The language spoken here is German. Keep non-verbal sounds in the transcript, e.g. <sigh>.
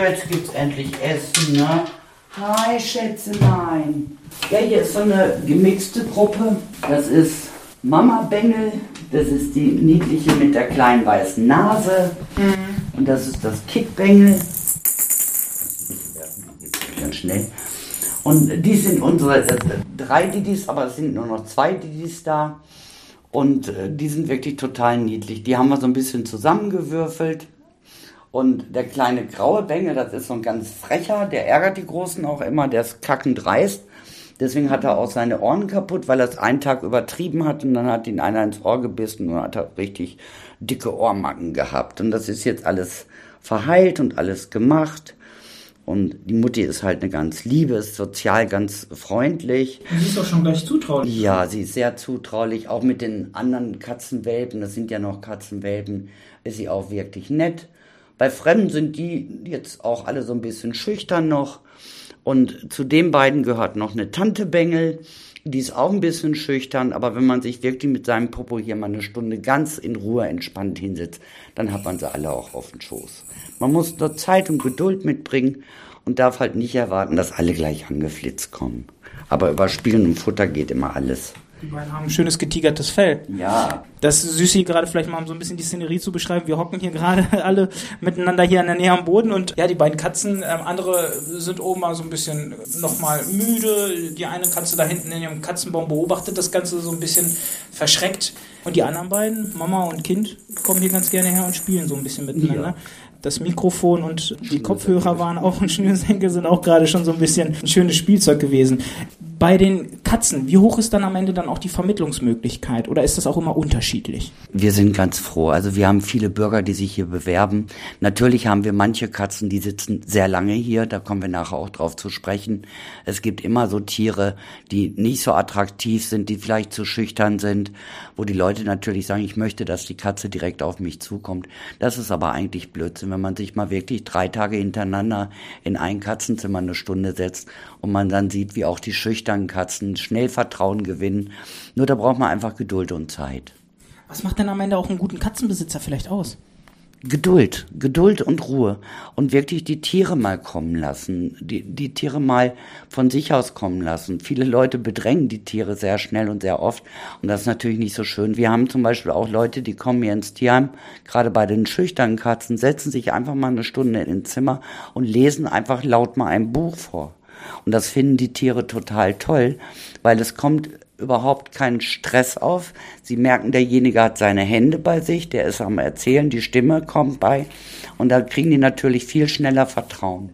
jetzt gibt's endlich Essen, ne? Hi, Schätzelein. Ja, hier ist so eine gemixte Gruppe. Das ist Mama Bengel, das ist die niedliche mit der kleinen weißen Nase. Mhm. Und das ist das Kickbengel. Ganz schnell. Und die sind unsere äh, drei Didis, aber es sind nur noch zwei Didis da. Und äh, die sind wirklich total niedlich. Die haben wir so ein bisschen zusammengewürfelt. Und der kleine graue Bengel, das ist so ein ganz frecher, der ärgert die Großen auch immer, der ist kackend dreist. Deswegen hat er auch seine Ohren kaputt, weil er es einen Tag übertrieben hat und dann hat ihn einer ins Ohr gebissen und hat er richtig dicke Ohrmacken gehabt. Und das ist jetzt alles verheilt und alles gemacht. Und die Mutti ist halt eine ganz liebe, ist sozial ganz freundlich. Sie ist doch schon gleich zutraulich. Ja, sie ist sehr zutraulich. Auch mit den anderen Katzenwelpen, das sind ja noch Katzenwelpen, ist sie auch wirklich nett. Bei Fremden sind die jetzt auch alle so ein bisschen schüchtern noch. Und zu den beiden gehört noch eine Tante Bengel. Die ist auch ein bisschen schüchtern, aber wenn man sich wirklich mit seinem Popo hier mal eine Stunde ganz in Ruhe entspannt hinsetzt, dann hat man sie alle auch auf dem Schoß. Man muss nur Zeit und Geduld mitbringen und darf halt nicht erwarten, dass alle gleich angeflitzt kommen. Aber über Spielen und Futter geht immer alles. Die beiden haben ein schönes getigertes Fell. Ja. Das ist süß hier gerade vielleicht mal um so ein bisschen die Szenerie zu beschreiben. Wir hocken hier gerade <laughs> alle miteinander hier in der Nähe am Boden und ja, die beiden Katzen, ähm, andere sind oben mal so ein bisschen nochmal müde. Die eine Katze da hinten in ihrem Katzenbaum beobachtet das Ganze so ein bisschen verschreckt. Und die anderen beiden, Mama und Kind, kommen hier ganz gerne her und spielen so ein bisschen miteinander. Ja das Mikrofon und die Kopfhörer waren auch <laughs> ein Schnürsenkel, sind auch gerade schon so ein bisschen ein schönes Spielzeug gewesen. Bei den Katzen, wie hoch ist dann am Ende dann auch die Vermittlungsmöglichkeit oder ist das auch immer unterschiedlich? Wir sind ganz froh. Also wir haben viele Bürger, die sich hier bewerben. Natürlich haben wir manche Katzen, die sitzen sehr lange hier, da kommen wir nachher auch drauf zu sprechen. Es gibt immer so Tiere, die nicht so attraktiv sind, die vielleicht zu schüchtern sind, wo die Leute natürlich sagen, ich möchte, dass die Katze direkt auf mich zukommt. Das ist aber eigentlich Blödsinn, wenn man sich mal wirklich drei Tage hintereinander in ein Katzenzimmer eine Stunde setzt und man dann sieht, wie auch die schüchtern Katzen schnell Vertrauen gewinnen. Nur da braucht man einfach Geduld und Zeit. Was macht denn am Ende auch einen guten Katzenbesitzer vielleicht aus? Geduld, Geduld und Ruhe und wirklich die Tiere mal kommen lassen, die, die Tiere mal von sich aus kommen lassen. Viele Leute bedrängen die Tiere sehr schnell und sehr oft und das ist natürlich nicht so schön. Wir haben zum Beispiel auch Leute, die kommen hier ins Tierheim, gerade bei den schüchternen Katzen, setzen sich einfach mal eine Stunde in den Zimmer und lesen einfach laut mal ein Buch vor. Und das finden die Tiere total toll, weil es kommt überhaupt keinen Stress auf. Sie merken, derjenige hat seine Hände bei sich, der ist am Erzählen, die Stimme kommt bei. Und da kriegen die natürlich viel schneller Vertrauen.